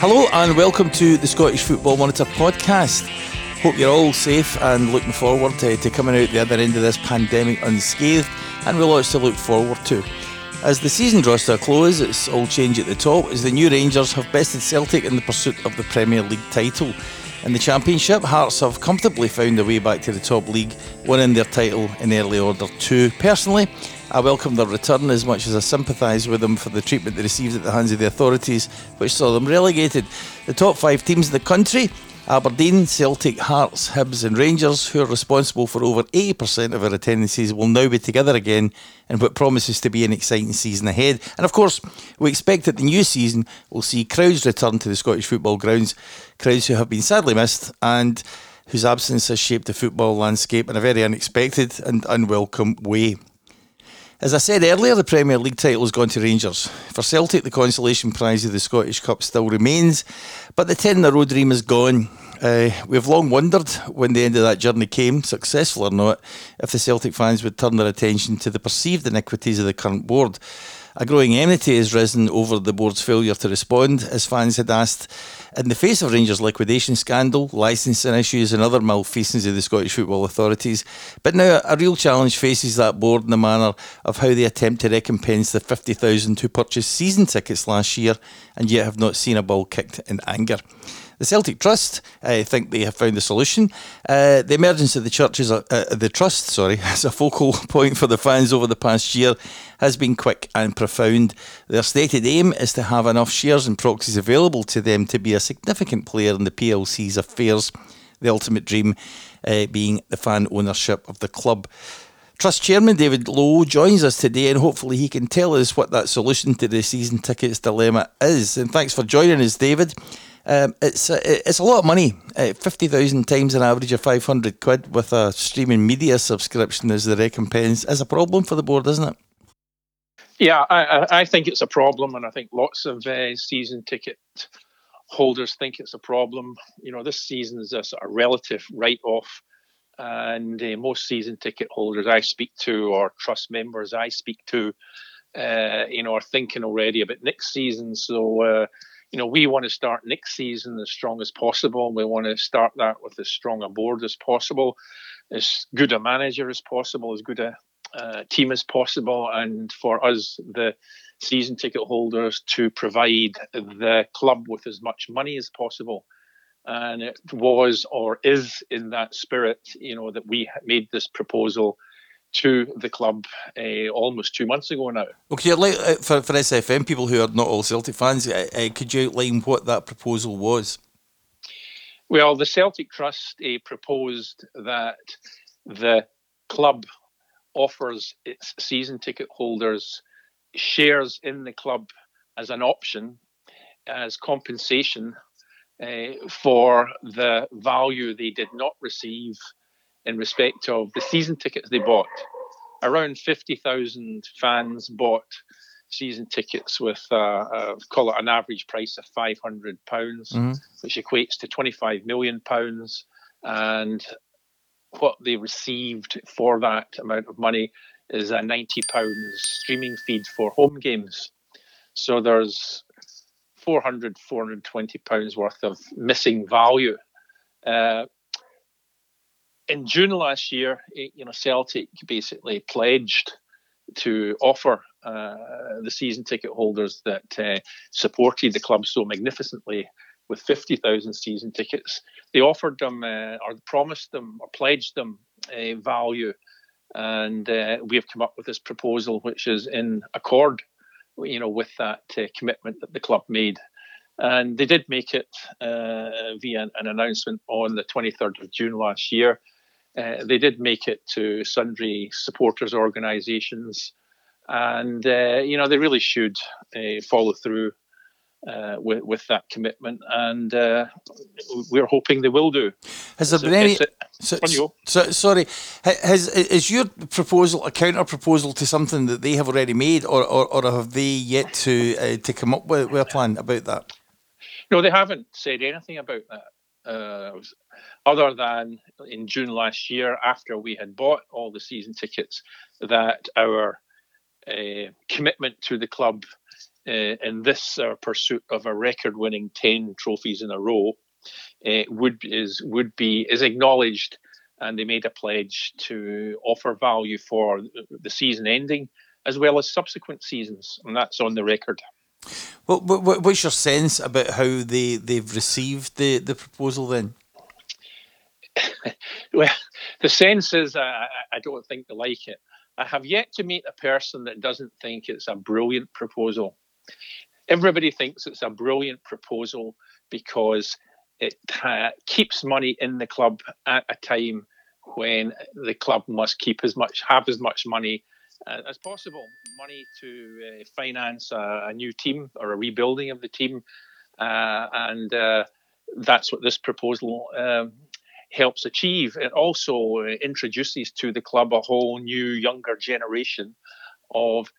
Hello and welcome to the Scottish Football Monitor podcast. Hope you're all safe and looking forward to, to coming out the other end of this pandemic unscathed, and we'll lots to look forward to. As the season draws to a close, it's all change at the top as the new Rangers have bested Celtic in the pursuit of the Premier League title. In the Championship, Hearts have comfortably found their way back to the top league, winning their title in early order too. Personally, I welcome their return as much as I sympathise with them for the treatment they received at the hands of the authorities, which saw them relegated. The top five teams in the country Aberdeen, Celtic, Hearts, Hibs, and Rangers, who are responsible for over 80% of our attendances, will now be together again in what promises to be an exciting season ahead. And of course, we expect that the new season will see crowds return to the Scottish football grounds, crowds who have been sadly missed and whose absence has shaped the football landscape in a very unexpected and unwelcome way. As I said earlier, the Premier League title has gone to Rangers. For Celtic, the consolation prize of the Scottish Cup still remains, but the 10 in a row dream is gone. Uh, we've long wondered when the end of that journey came, successful or not, if the Celtic fans would turn their attention to the perceived iniquities of the current board. A growing enmity has risen over the board's failure to respond, as fans had asked in the face of Rangers' liquidation scandal, licensing issues, and other malfeasance of the Scottish football authorities. But now a real challenge faces that board in the manner of how they attempt to recompense the 50,000 who purchased season tickets last year and yet have not seen a ball kicked in anger. The Celtic Trust, I think they have found the solution. Uh, the emergence of the church is a, uh, the trust, sorry, as a focal point for the fans over the past year has been quick and profound. Their stated aim is to have enough shares and proxies available to them to be a significant player in the PLC's affairs. The ultimate dream uh, being the fan ownership of the club. Trust Chairman David Lowe joins us today, and hopefully he can tell us what that solution to the season tickets dilemma is. And thanks for joining us, David. Um, it's it's a lot of money. Uh, Fifty thousand times an average of five hundred quid with a streaming media subscription as the recompense is a problem for the board, isn't it? Yeah, I, I think it's a problem, and I think lots of uh, season ticket holders think it's a problem. You know, this season is a sort of relative write-off, and uh, most season ticket holders I speak to, or trust members I speak to, uh, you know, are thinking already about next season. So uh, you know, we want to start next season as strong as possible. We want to start that with as strong a board as possible, as good a manager as possible, as good a uh, team as possible, and for us, the season ticket holders, to provide the club with as much money as possible. And it was or is in that spirit, you know, that we made this proposal to the club uh, almost two months ago now. Okay, like, uh, for, for SFM people who are not all Celtic fans, uh, uh, could you outline what that proposal was? Well, the Celtic Trust uh, proposed that the club offers its season ticket holders shares in the club as an option as compensation uh, for the value they did not receive in respect of the season tickets they bought. Around 50,000 fans bought season tickets with, uh, uh, call it an average price of 500 pounds, mm-hmm. which equates to 25 million pounds. And what they received for that amount of money is a 90 pounds streaming feed for home games. So there's 400, 420 pounds worth of missing value. Uh, in June last year, you know, Celtic basically pledged to offer uh, the season ticket holders that uh, supported the club so magnificently with 50,000 season tickets. They offered them uh, or promised them or pledged them a value. And uh, we have come up with this proposal, which is in accord, you know, with that uh, commitment that the club made. And they did make it uh, via an announcement on the 23rd of June last year. Uh, they did make it to sundry supporters organisations, and uh, you know they really should uh, follow through uh, with with that commitment, and uh, we're hoping they will do. Has there so been any? So, so, sorry, has is your proposal a counter proposal to something that they have already made, or or, or have they yet to uh, to come up with, with a plan about that? No, they haven't said anything about that uh, other than in June last year, after we had bought all the season tickets, that our uh, commitment to the club uh, in this pursuit of a record-winning ten trophies in a row uh, would is would be is acknowledged, and they made a pledge to offer value for the season ending as well as subsequent seasons, and that's on the record. Well, what's your sense about how they they've received the the proposal then? well, the sense is uh, I don't think they like it. I have yet to meet a person that doesn't think it's a brilliant proposal. Everybody thinks it's a brilliant proposal because it uh, keeps money in the club at a time when the club must keep as much, have as much money as possible. Money to uh, finance a, a, new team or a rebuilding of the team, uh, and uh, that's what this proposal um, helps achieve. It also uh, introduces to the club a whole new younger generation of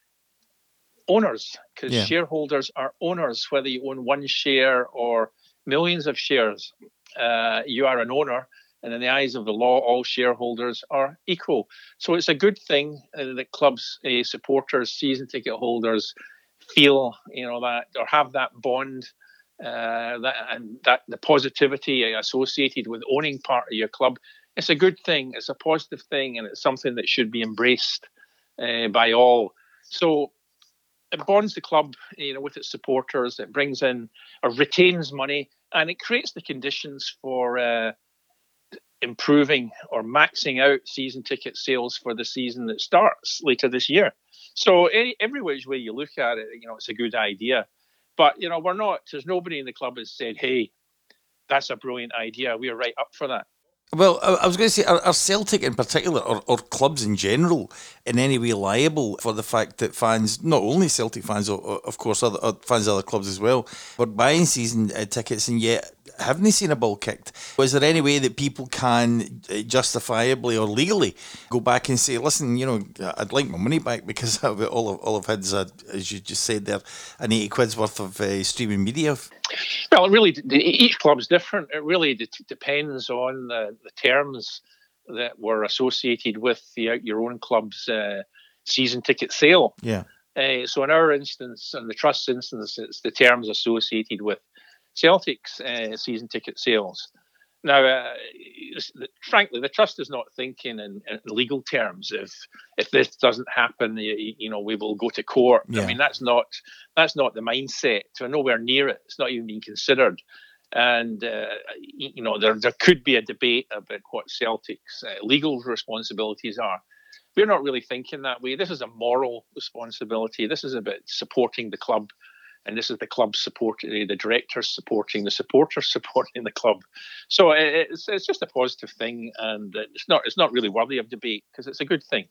owners because yeah. shareholders are owners whether you own one share or millions of shares uh, you are an owner and in the eyes of the law all shareholders are equal so it's a good thing uh, that clubs uh, supporters season ticket holders feel you know that or have that bond uh, that and that the positivity associated with owning part of your club, it's a good thing. It's a positive thing, and it's something that should be embraced uh, by all. So it bonds the club, you know, with its supporters. It brings in or retains money, and it creates the conditions for uh, improving or maxing out season ticket sales for the season that starts later this year. So any, every which way you look at it, you know, it's a good idea. But you know, we're not. There's nobody in the club has said, "Hey, that's a brilliant idea. We're right up for that." Well, I was going to say, are, are Celtic in particular, or, or, clubs in general, in any way liable for the fact that fans, not only Celtic fans, of course, other fans of other clubs as well, were buying season uh, tickets and yet haven't they seen a ball kicked? Was there any way that people can uh, justifiably or legally go back and say, listen, you know, I'd like my money back because all of all of his, uh, as you just said there, an eighty quid's worth of uh, streaming media. Well, it really each club's different. It really depends on the, the terms that were associated with the out your own club's uh, season ticket sale. Yeah. Uh, so in our instance, in the trust's instance, it's the terms associated with Celtic's uh, season ticket sales. Now, uh, frankly, the trust is not thinking in, in, legal terms. If if this doesn't happen, you, you know, we will go to court. Yeah. I mean, that's not that's not the mindset. We're nowhere near it. It's not even being considered. And uh, you know, there there could be a debate about what Celtic's uh, legal responsibilities are. We're not really thinking that way. This is a moral responsibility. This is about supporting the club and this is the club supporting the directors supporting the supporters supporting the club. So it's it's just a positive thing, and it's not it's not really worthy of debate because it's a good thing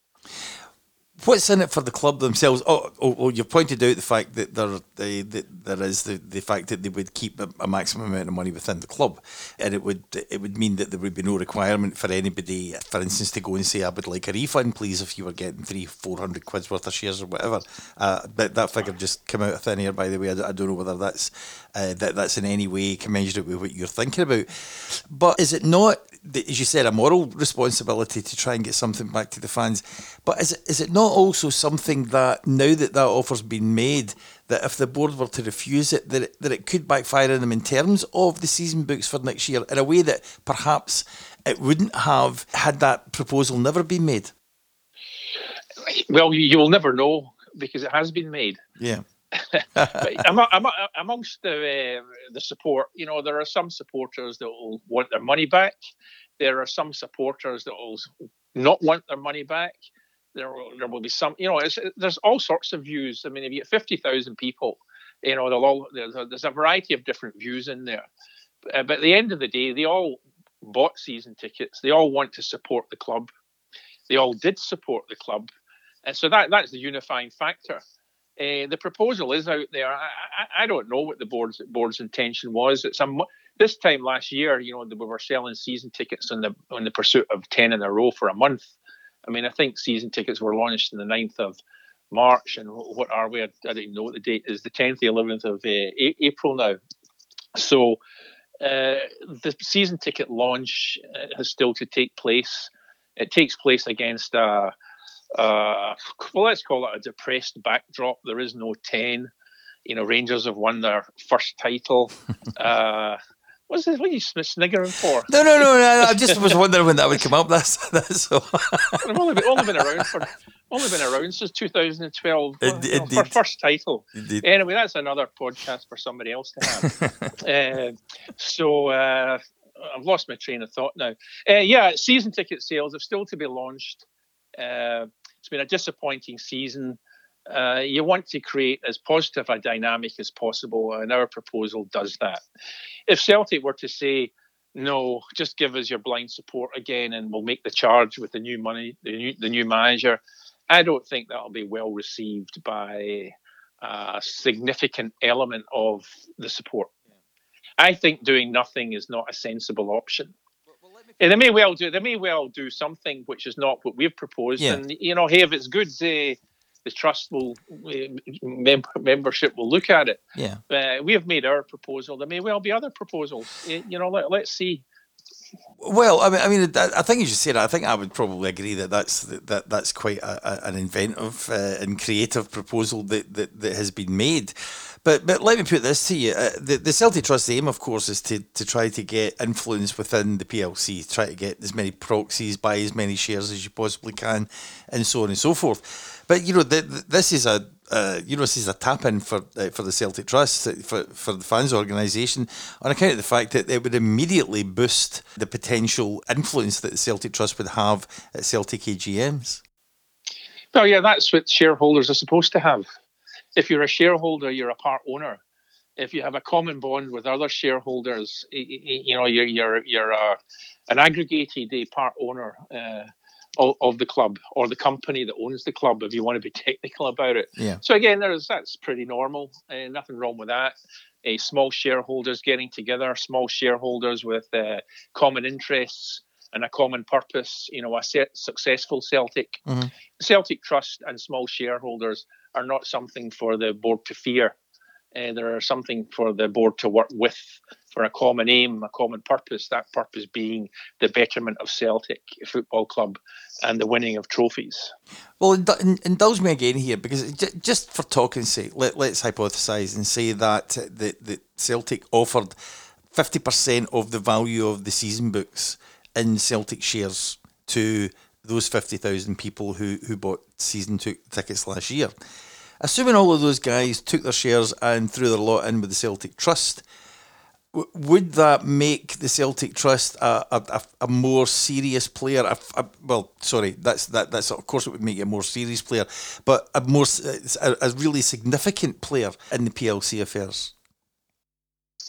what's in it for the club themselves? Oh, oh, oh you pointed out the fact that there, the, the, there is the, the fact that they would keep a, a, maximum amount of money within the club, and it would it would mean that there would be no requirement for anybody, for instance, to go and say, "I would like a refund, please," if you were getting three, four hundred quid's worth of shares or whatever. Uh, but that figure just came out of thin air, by the way. I, I don't know whether that's uh, that that's in any way commensurate with what you're thinking about. But is it not? as you said, a moral responsibility to try and get something back to the fans. But is it, is it not also something that now that that offer's been made, that if the board were to refuse it, that it, that it could backfire on them in terms of the season books for next year in a way that perhaps it wouldn't have had that proposal never been made? Well, you will never know because it has been made. Yeah. amongst the uh, the support, you know, there are some supporters that will want their money back. There are some supporters that will not want their money back. There will, there will be some, you know, there's all sorts of views. I mean, if you get fifty thousand people, you know, all, there's, a, there's a variety of different views in there. Uh, but at the end of the day, they all bought season tickets. They all want to support the club. They all did support the club, and so that that's the unifying factor. Uh, the proposal is out there. I, I, I, don't know what the board's board's intention was. It's a this time last year, you know, we were selling season tickets on the on the pursuit of ten in a row for a month. I mean, I think season tickets were launched on the 9th of March, and what are we? I, I don't even know what the date is. The 10th, the 11th of uh, April now. So uh, the season ticket launch uh, has still to take place. It takes place against a uh, well, let's call it a depressed backdrop. There is no 10. You know, Rangers have won their first title. uh, What's this? What are you sniggering for? No, no, no, no. I just was wondering when that would come up. That's that's all. I've only been, only been around for only been around since 2012. Indeed. Well, first title. Indeed. Anyway, that's another podcast for somebody else to have. uh, so uh, I've lost my train of thought now. Uh, yeah, season ticket sales are still to be launched. Uh, it's been a disappointing season. Uh, you want to create as positive a dynamic as possible, and our proposal does that. If Celtic were to say, no, just give us your blind support again, and we'll make the charge with the new money, the new, the new manager, I don't think that'll be well received by a significant element of the support. I think doing nothing is not a sensible option. And they may well do. They may well do something which is not what we've proposed. Yeah. And you know, hey, if it's good, uh, the trust will mem- membership will look at it. Yeah, uh, we have made our proposal. There may well be other proposals. You know, let, let's see. Well, I mean, I mean, I think you say. I think I would probably agree that that's that that's quite a, a, an inventive uh, and creative proposal that, that, that has been made. But but let me put this to you: uh, the the Celtic Trust aim, of course, is to, to try to get influence within the PLC, try to get as many proxies, buy as many shares as you possibly can, and so on and so forth. But you know, the, the, this is a uh, you is a tap in for uh, for the Celtic Trust uh, for for the fans organisation on account of the fact that it would immediately boost the potential influence that the Celtic Trust would have at Celtic AGMs. Well, yeah, that's what shareholders are supposed to have. If you're a shareholder, you're a part owner. If you have a common bond with other shareholders, you know you're you're you're a, an aggregated part owner. Uh, of, of, the club or the company that owns the club, if you want to be technical about it. Yeah. So again, there's that's pretty normal, and uh, nothing wrong with that. A uh, small shareholders getting together, small shareholders with uh, common interests and a common purpose. You know, a set, successful Celtic, mm-hmm. Celtic Trust, and small shareholders are not something for the board to fear. Uh, there are something for the board to work with for a common aim, a common purpose. That purpose being the betterment of Celtic Football Club and the winning of trophies. Well, indulge me again here because just for talking's sake, let, us hypothesise and say that the, the Celtic offered 50% of the value of the season books in Celtic shares to those 50,000 people who, who bought season two tickets last year. Assuming all of those guys took their shares and threw their lot in with the Celtic Trust, would that make the Celtic Trust a, a, a more serious player? A, a, well, sorry, that's that that's of course it would make it a more serious player, but a more a, a really significant player in the PLC affairs.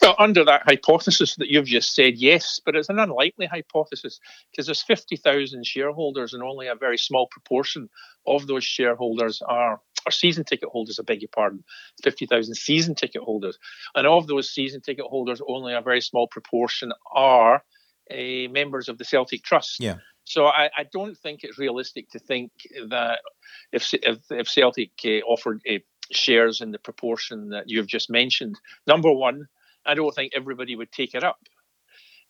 Well, under that hypothesis that you've just said, yes, but it's an unlikely hypothesis because there's 50,000 shareholders and only a very small proportion of those shareholders are, are season ticket holders, I beg your pardon, 50,000 season ticket holders. And of those season ticket holders, only a very small proportion are uh, members of the Celtic Trust. Yeah. So I, I, don't think it's realistic to think that if if, if Celtic uh, offered uh, shares in the proportion that you've just mentioned, number one, I don't think everybody would take it up.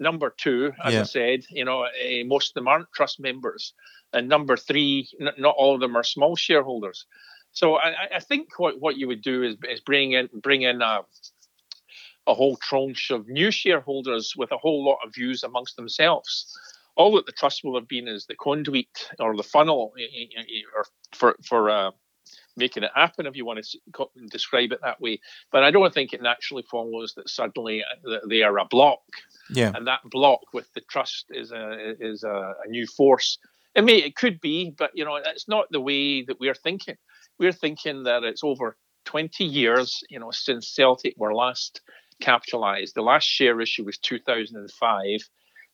Number two, as yeah. I said, you know, uh, most of them aren't trust members, and number three, n- not all of them are small shareholders. So I, I, think what, what you would do is, is bring in bring in a, a whole tranche of new shareholders with a whole lot of views amongst themselves. All that the trust will have been is the conduit or the funnel, or for for uh, making it happen, if you want to describe it that way. But I don't think it naturally follows that suddenly uh, they are a block. Yeah. And that block with the trust is a is a, a new force. It may it could be, but you know that's not the way that we're thinking. We're thinking that it's over 20 years, you know, since Celtic were last capitalised. The last share issue was 2005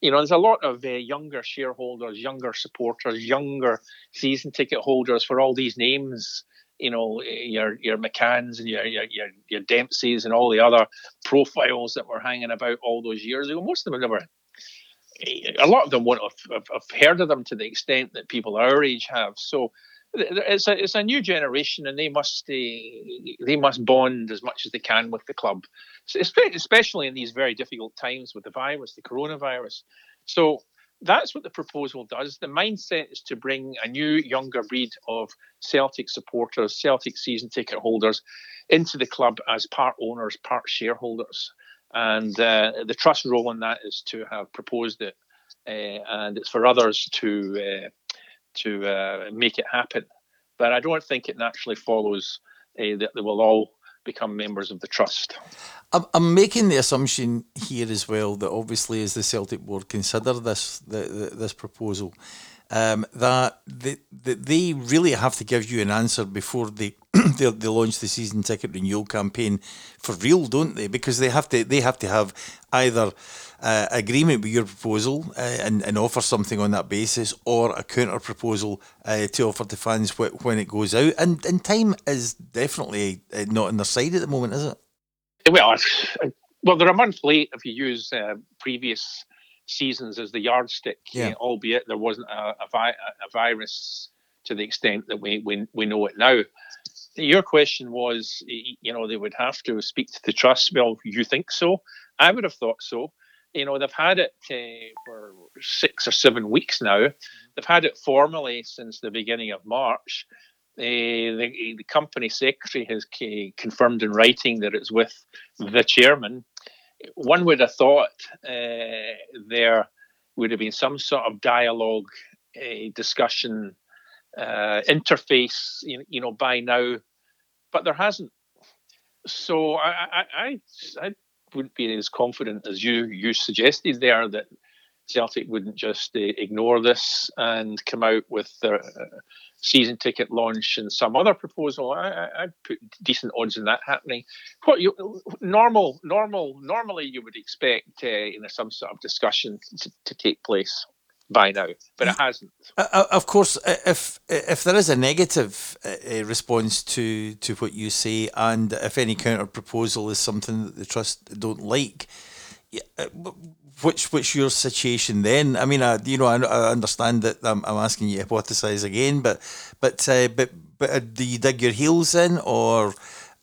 you know, there's a lot of uh, younger shareholders, younger supporters, younger season ticket holders for all these names you know your your McCanns and your your your, your Dempseys and all the other profiles that were hanging about all those years ago. Most of them never. A lot of them won't have, have, heard of them to the extent that people our age have. So it's a it's a new generation, and they must uh, they must bond as much as they can with the club, especially in these very difficult times with the virus, the coronavirus. So That's what the proposal does. The mindset is to bring a new, younger breed of Celtic supporters, Celtic season ticket holders into the club as part owners, part shareholders. And uh, the trust role in that is to have proposed it, uh, and it's for others to uh, to uh, make it happen. But I don't think it naturally follows uh, that they will all become members of the trust. I'm, I'm making the assumption here as well that obviously, as the Celtic board consider this the, the, this proposal, um, that they, they really have to give you an answer before they, they they launch the season ticket renewal campaign for real, don't they? Because they have to they have to have either uh, agreement with your proposal uh, and, and offer something on that basis, or a counter proposal uh, to offer to fans wh- when it goes out. And and time is definitely uh, not on their side at the moment, is it? Well, well, they're a month late if you use uh, previous seasons as the yardstick, yeah. albeit there wasn't a, a, vi- a, virus to the extent that we, we, we know it now. Your question was, you know, they would have to speak to the trust. Well, you think so? I would have thought so. You know, they've had it uh, for six or seven weeks now. They've had it formally since the beginning of March. Uh, the, the, company secretary has confirmed in writing that it's with the chairman one would have thought uh, there would have been some sort of dialogue, a discussion, uh, interface, you, you, know, by now, but there hasn't. So I, I, I, I wouldn't be as confident as you you suggested there that Celtic wouldn't just uh, ignore this and come out with their uh, season ticket launch and some other proposal. I, I, put decent odds in that happening. What you normal, normal, normally you would expect uh, you know some sort of discussion to, to take place by now, but it hasn't. Uh, uh of course, uh, if if there is a negative uh, response to to what you say, and if any counter proposal is something that the trust don't like, which what's your situation then? I mean, I, you know, I, I understand that I'm, I'm, asking you to hypothesize again, but but uh, but but uh, do you dig your heels in, or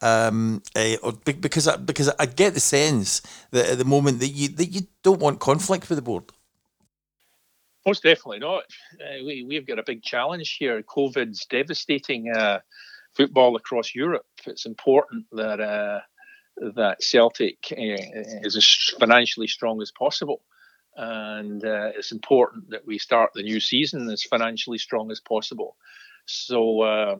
um, uh, or because I, because I get the sense that at the moment that you that you don't want conflict with the board. Most definitely not. Uh, we we've got a big challenge here. COVID's devastating uh, football across Europe. It's important that uh, that Celtic uh, is as financially strong as possible. And uh, it's important that we start the new season as financially strong as possible. So uh,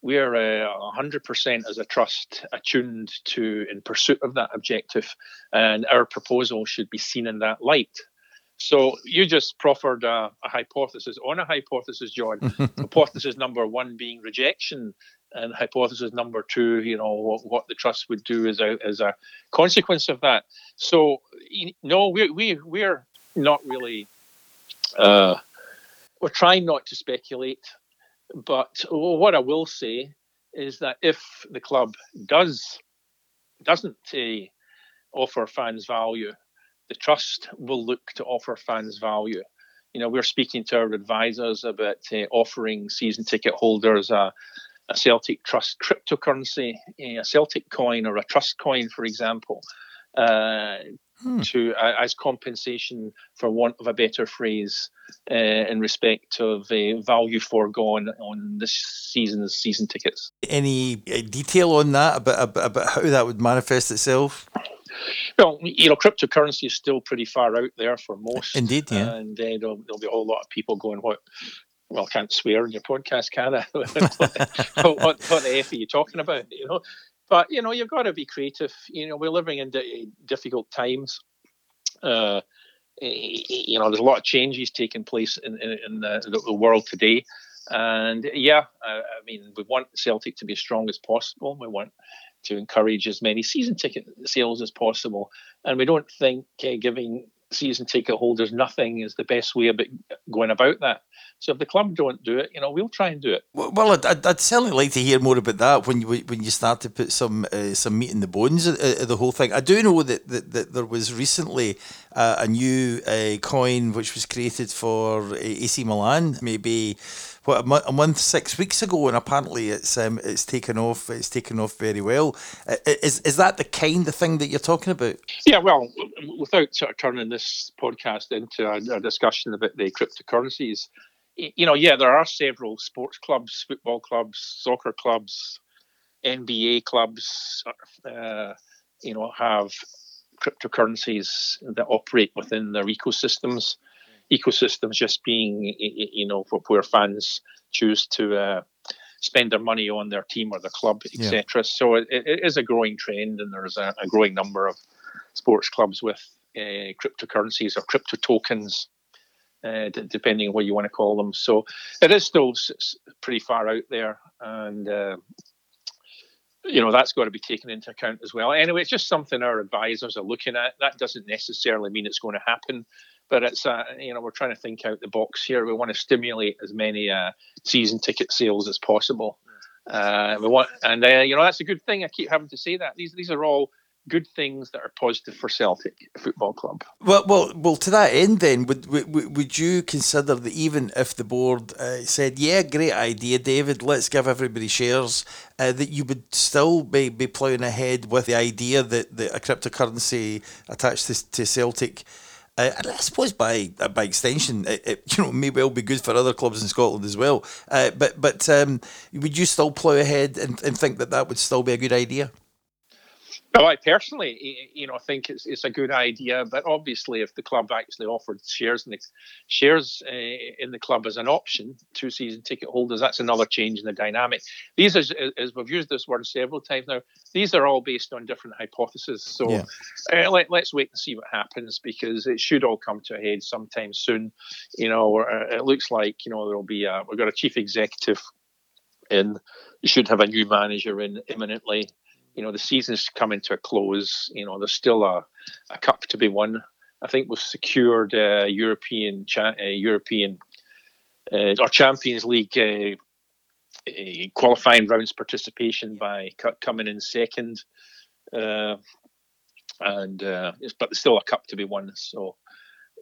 we're 100% as a trust attuned to in pursuit of that objective, and our proposal should be seen in that light. So you just proffered a, a hypothesis on a hypothesis, John. hypothesis number one being rejection, and hypothesis number two, you know, what, what the trust would do as a as a consequence of that. So no, we we we're not really. Uh, we're trying not to speculate, but what I will say is that if the club does doesn't uh, offer fans value, the trust will look to offer fans value. You know, we're speaking to our advisors about uh, offering season ticket holders a, a Celtic Trust cryptocurrency, a Celtic coin or a Trust coin, for example, uh, hmm. to uh, as compensation for want of a better phrase uh, in respect of uh, value foregone on this season's season tickets. Any uh, detail on that about, about how that would manifest itself? Well, you know, cryptocurrency is still pretty far out there for most. Indeed, yeah. And uh, there'll, there'll, be a whole lot of people going, "What? Well, I can't swear in your podcast, can I? what, what, what, the F are you talking about? You know, but you know, you've got to be creative. You know, we're living in di- difficult times. Uh, you know, there's a lot of changes taking place in, in, in the, the, world today. And yeah, I, I mean, we want Celtic to be as strong as possible. We want to encourage as many season ticket sales as possible. And we don't think uh, giving season ticket holders nothing is the best way about going about that. So if the club don't do it, you know, we'll try and do it. Well, I'd, I'd certainly like to hear more about that when you when you start to put some uh, some meat in the bones of, of, the whole thing. I do know that that, that there was recently uh, a new uh, coin which was created for AC Milan, maybe what a, a month, six weeks ago, and apparently it's um, it's taken off. It's taken off very well. Is is that the kind of thing that you're talking about? Yeah, well, without sort of turning this podcast into a, a discussion about the cryptocurrencies, you know, yeah, there are several sports clubs, football clubs, soccer clubs, NBA clubs, uh, you know, have cryptocurrencies that operate within their ecosystems. Ecosystems just being, you know, where fans choose to uh, spend their money on their team or the club, etc. Yeah. So it, it is a growing trend, and there's a, a growing number of sports clubs with uh, cryptocurrencies or crypto tokens uh, d- depending on what you want to call them. So it is still s- pretty far out there, and uh, you know that's got to be taken into account as well. Anyway, it's just something our advisors are looking at. That doesn't necessarily mean it's going to happen, but it's uh, you know we're trying to think out the box here. We want to stimulate as many uh, season ticket sales as possible. Uh, we want, and uh, you know that's a good thing. I keep having to say that these these are all good things that are positive for Celtic Football Club. Well, well, well. To that end, then, would would, would you consider that even if the board uh, said, "Yeah, great idea, David, let's give everybody shares," uh, that you would still be, be ploughing ahead with the idea that, that a cryptocurrency attached to, to Celtic. Uh, I suppose by uh, by extension, it, it, you know may well be good for other clubs in Scotland as well. Uh, but but um, would you still plough ahead and, and think that that would still be a good idea? Well, I personally, you know, think it's it's a good idea, but obviously, if the club actually offered shares in the shares uh, in the club as an option to season ticket holders, that's another change in the dynamic. These, as, as we've used this word several times now, these are all based on different hypotheses. So yeah. uh, let, let's wait and see what happens because it should all come to a head sometime soon. You know, uh, it looks like you know there'll be a, we've got a chief executive in, should have a new manager in imminently you know the season's coming to a close. You know there's still a, a cup to be won. I think we've secured uh, European cha- uh, European uh, or Champions League uh, uh, qualifying rounds participation by coming in second, uh, and but there's still a cup to be won. So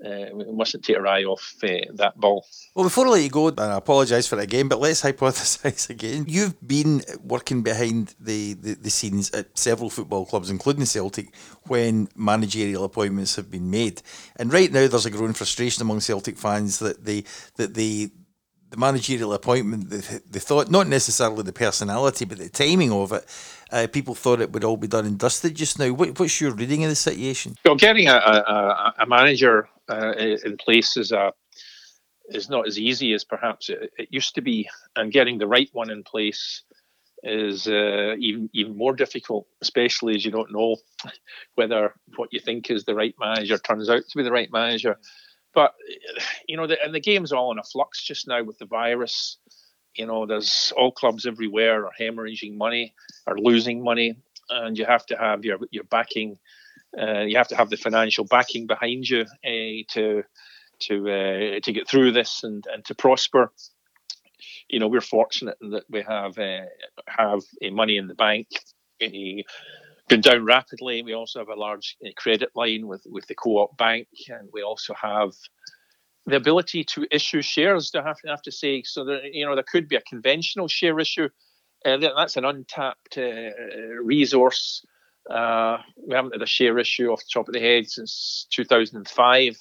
uh, we mustn't take our eye off uh, that ball. Well, before I let you go, and I apologise for it again, but let's hypothesise again. You've been working behind the, the, the, scenes at several football clubs, including Celtic, when managerial appointments have been made. And right now, there's a growing frustration among Celtic fans that the that the the managerial appointment, the, they thought not necessarily the personality, but the timing of it. Uh, people thought it would all be done and dusted just now. What, what's your reading of the situation? Well, getting a, a, a manager uh, in place is a is not as easy as perhaps it, it, used to be, and getting the right one in place is uh, even even more difficult, especially as you don't know whether what you think is the right manager turns out to be the right manager. But you know, the, and the game's all in a flux just now with the virus. You know, there's all clubs everywhere are hemorrhaging money, are losing money, and you have to have your your backing uh, you have to have the financial backing behind you uh, to to uh, to get through this and, and to prosper. You know, we're fortunate that we have uh, have money in the bank. Been down rapidly. We also have a large credit line with with the co-op bank, and we also have the ability to issue shares. To have, have to say, so that you know there could be a conventional share issue. Uh, that's an untapped uh, resource uh, we haven't had a share issue off the top of the head since 2005.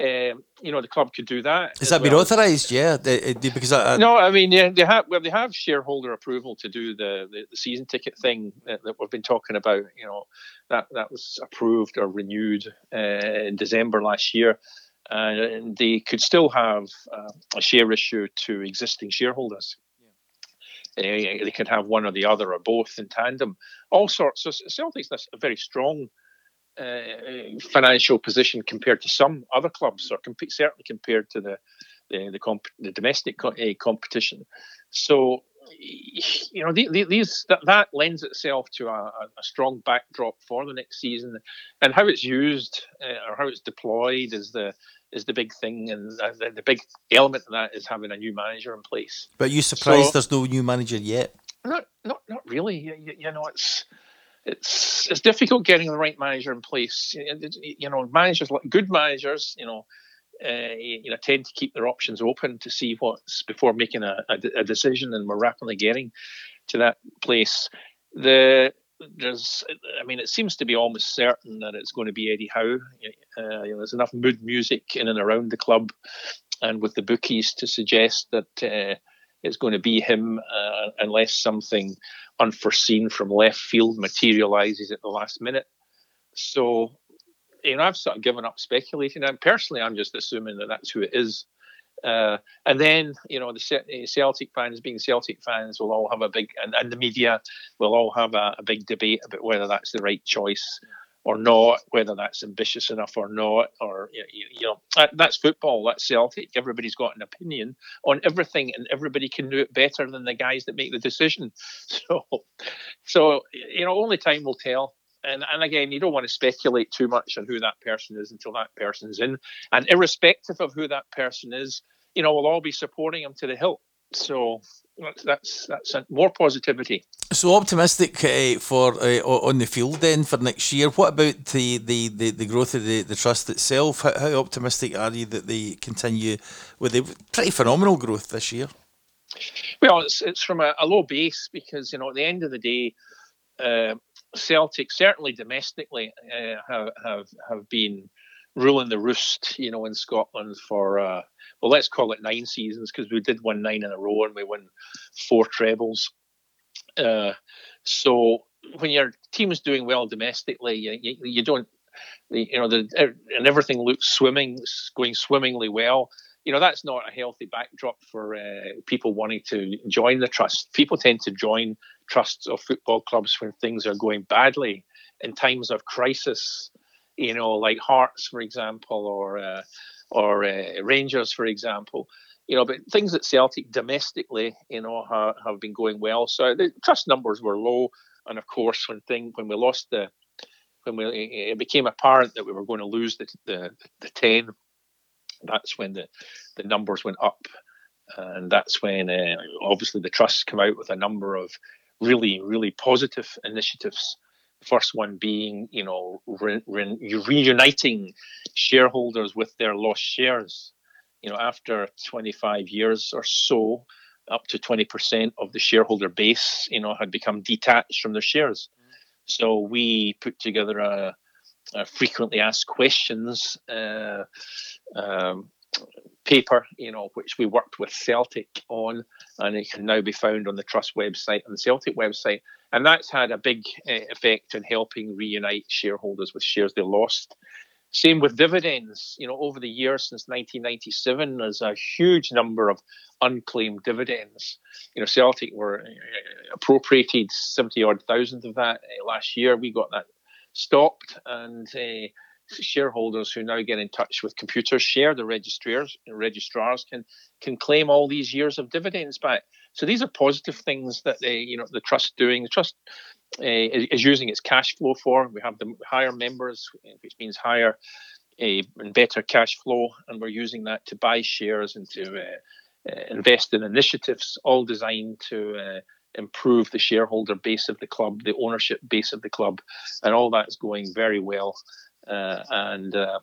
Um, you know, the club could do that. Has that well. been authorised? Yeah, they, they, because I, I... no, I mean, yeah, they have. Well, they have shareholder approval to do the, the, the season ticket thing that, that, we've been talking about. You know, that that was approved or renewed uh, in December last year, uh, and they could still have uh, a share issue to existing shareholders. Uh, they could have one or the other or both in tandem. All sorts. So Celtic's a very strong uh, financial position compared to some other clubs, or comp- certainly compared to the the the, comp- the domestic co- uh, competition. So you know the, the, these that, that lends itself to a, a, strong backdrop for the next season, and how it's used uh, or how it's deployed is the is the big thing, and the, the, big element of that is having a new manager in place. But you surprised so, there's no new manager yet? Not, not, not really. You, you, know, it's it's it's difficult getting the right manager in place. You know, managers good managers, you know, uh, you know tend to keep their options open to see what's before making a, a, a decision, and we're rapidly getting to that place. The there's, I mean, it seems to be almost certain that it's going to be Eddie Howe. Uh, you know, there's enough mood music in and around the club, and with the bookies to suggest that uh, it's going to be him, uh, unless something unforeseen from left field materialises at the last minute. So, you know, I've sort of given up speculating. And personally, I'm just assuming that that's who it is. Uh, and then, you know, the eh, Celtic fans, being Celtic fans, will all have a big, and, and the media will all have a, a, big debate about whether that's the right choice or not, whether that's ambitious enough or not, or you, you know, that, that's football, that's Celtic. Everybody's got an opinion on everything, and everybody can do it better than the guys that make the decision. So, so you know, only time will tell and and again, you don't want to speculate too much on who that person is until that person's in. And irrespective of who that person is, you know, we'll all be supporting him to the hilt. So that's that's more positivity. So optimistic uh, for uh, on the field then for next year. What about the the, the, the growth of the, the trust itself? How, how optimistic are you that they continue with a pretty phenomenal growth this year? Well, it's it's from a, a low base because you know at the end of the day, uh, Celtic, certainly domestically, uh, have, have have been ruling the roost, you know, in Scotland for uh, well, let's call it nine seasons because we did win nine in a row and we won four trebles. Uh, so when your team is doing well domestically, you, you, you don't, you know, the, and everything looks swimming, going swimmingly well. You know, that's not a healthy backdrop for uh, people wanting to join the trust. People tend to join trusts of football clubs when things are going badly in times of crisis, you know, like Hearts, for example, or uh, or uh, Rangers, for example. You know, but things at Celtic domestically, you know, have, have been going well. So the trust numbers were low, and of course, when thing when we lost the when we it became apparent that we were going to lose the the, the ten, that's when the the numbers went up, and that's when uh, obviously the trusts come out with a number of really, really positive initiatives. The first one being, you know, re- re- reuniting shareholders with their lost shares. You know, after 25 years or so, up to 20% of the shareholder base, you know, had become detached from their shares. So we put together a, a frequently asked questions uh, um, paper, you know, which we worked with Celtic on, and it can now be found on the Trust website and the Celtic website. And that's had a big uh, effect in helping reunite shareholders with shares they lost. Same with dividends. You know, over the years since 1997, there's a huge number of unclaimed dividends. You know, Celtic were uh, appropriated 70 odd thousand of that last year. We got that stopped, and uh, shareholders who now get in touch with Computershare, the registrars, registrars can can claim all these years of dividends back. So these are positive things that they, you know, the trust doing. The trust uh, is, using its cash flow for. We have the higher members, which means higher uh, and better cash flow, and we're using that to buy shares and to uh, invest in initiatives, all designed to improve the shareholder base of the club, the ownership base of the club, and all that is going very well and uh,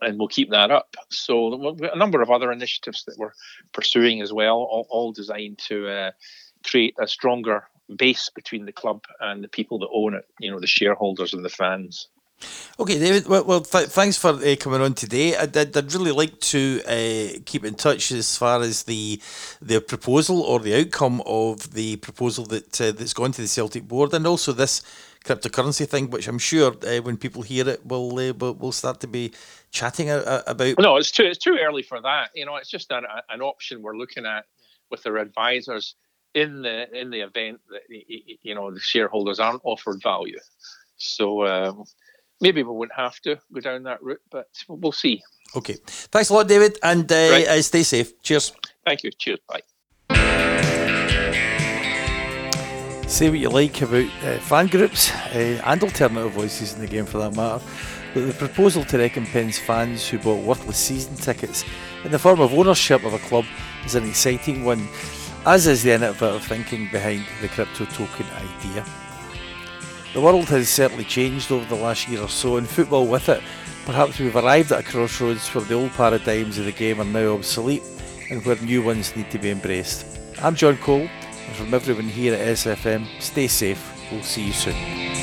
and we'll keep that up. So a number of other initiatives that we're pursuing as well, all, all designed to uh, create a stronger base between the club and the people that own it. You know, the shareholders and the fans. Okay, David. Well, well th- thanks for uh, coming on today. I'd, I'd, really like to uh, keep in touch as far as the the proposal or the outcome of the proposal that uh, that's gone to the Celtic board, and also this cryptocurrency thing, which I'm sure uh, when people hear it, will uh, will start to be chatting about. No, it's too it's too early for that. You know, it's just an, an option we're looking at with our advisors in the in the event that you know the shareholders aren't offered value. So um, maybe we wouldn't have to go down that route, but we'll see. Okay, thanks a lot, David, and uh, right. uh, stay safe. Cheers. Thank you. Cheers. Bye. say what you like about uh, fan groups uh, and alternative voices in the game for that matter, but the proposal to recompense fans who bought worthless season tickets in the form of ownership of a club is an exciting one, as is the innovative thinking behind the crypto token idea. The world has certainly changed over the last year or so, and football with it. Perhaps we've arrived at a crossroads where the old paradigms of the game are now obsolete and where new ones need to be embraced. I'm John Cole. And from everyone here at SFM, stay safe. We'll see you soon.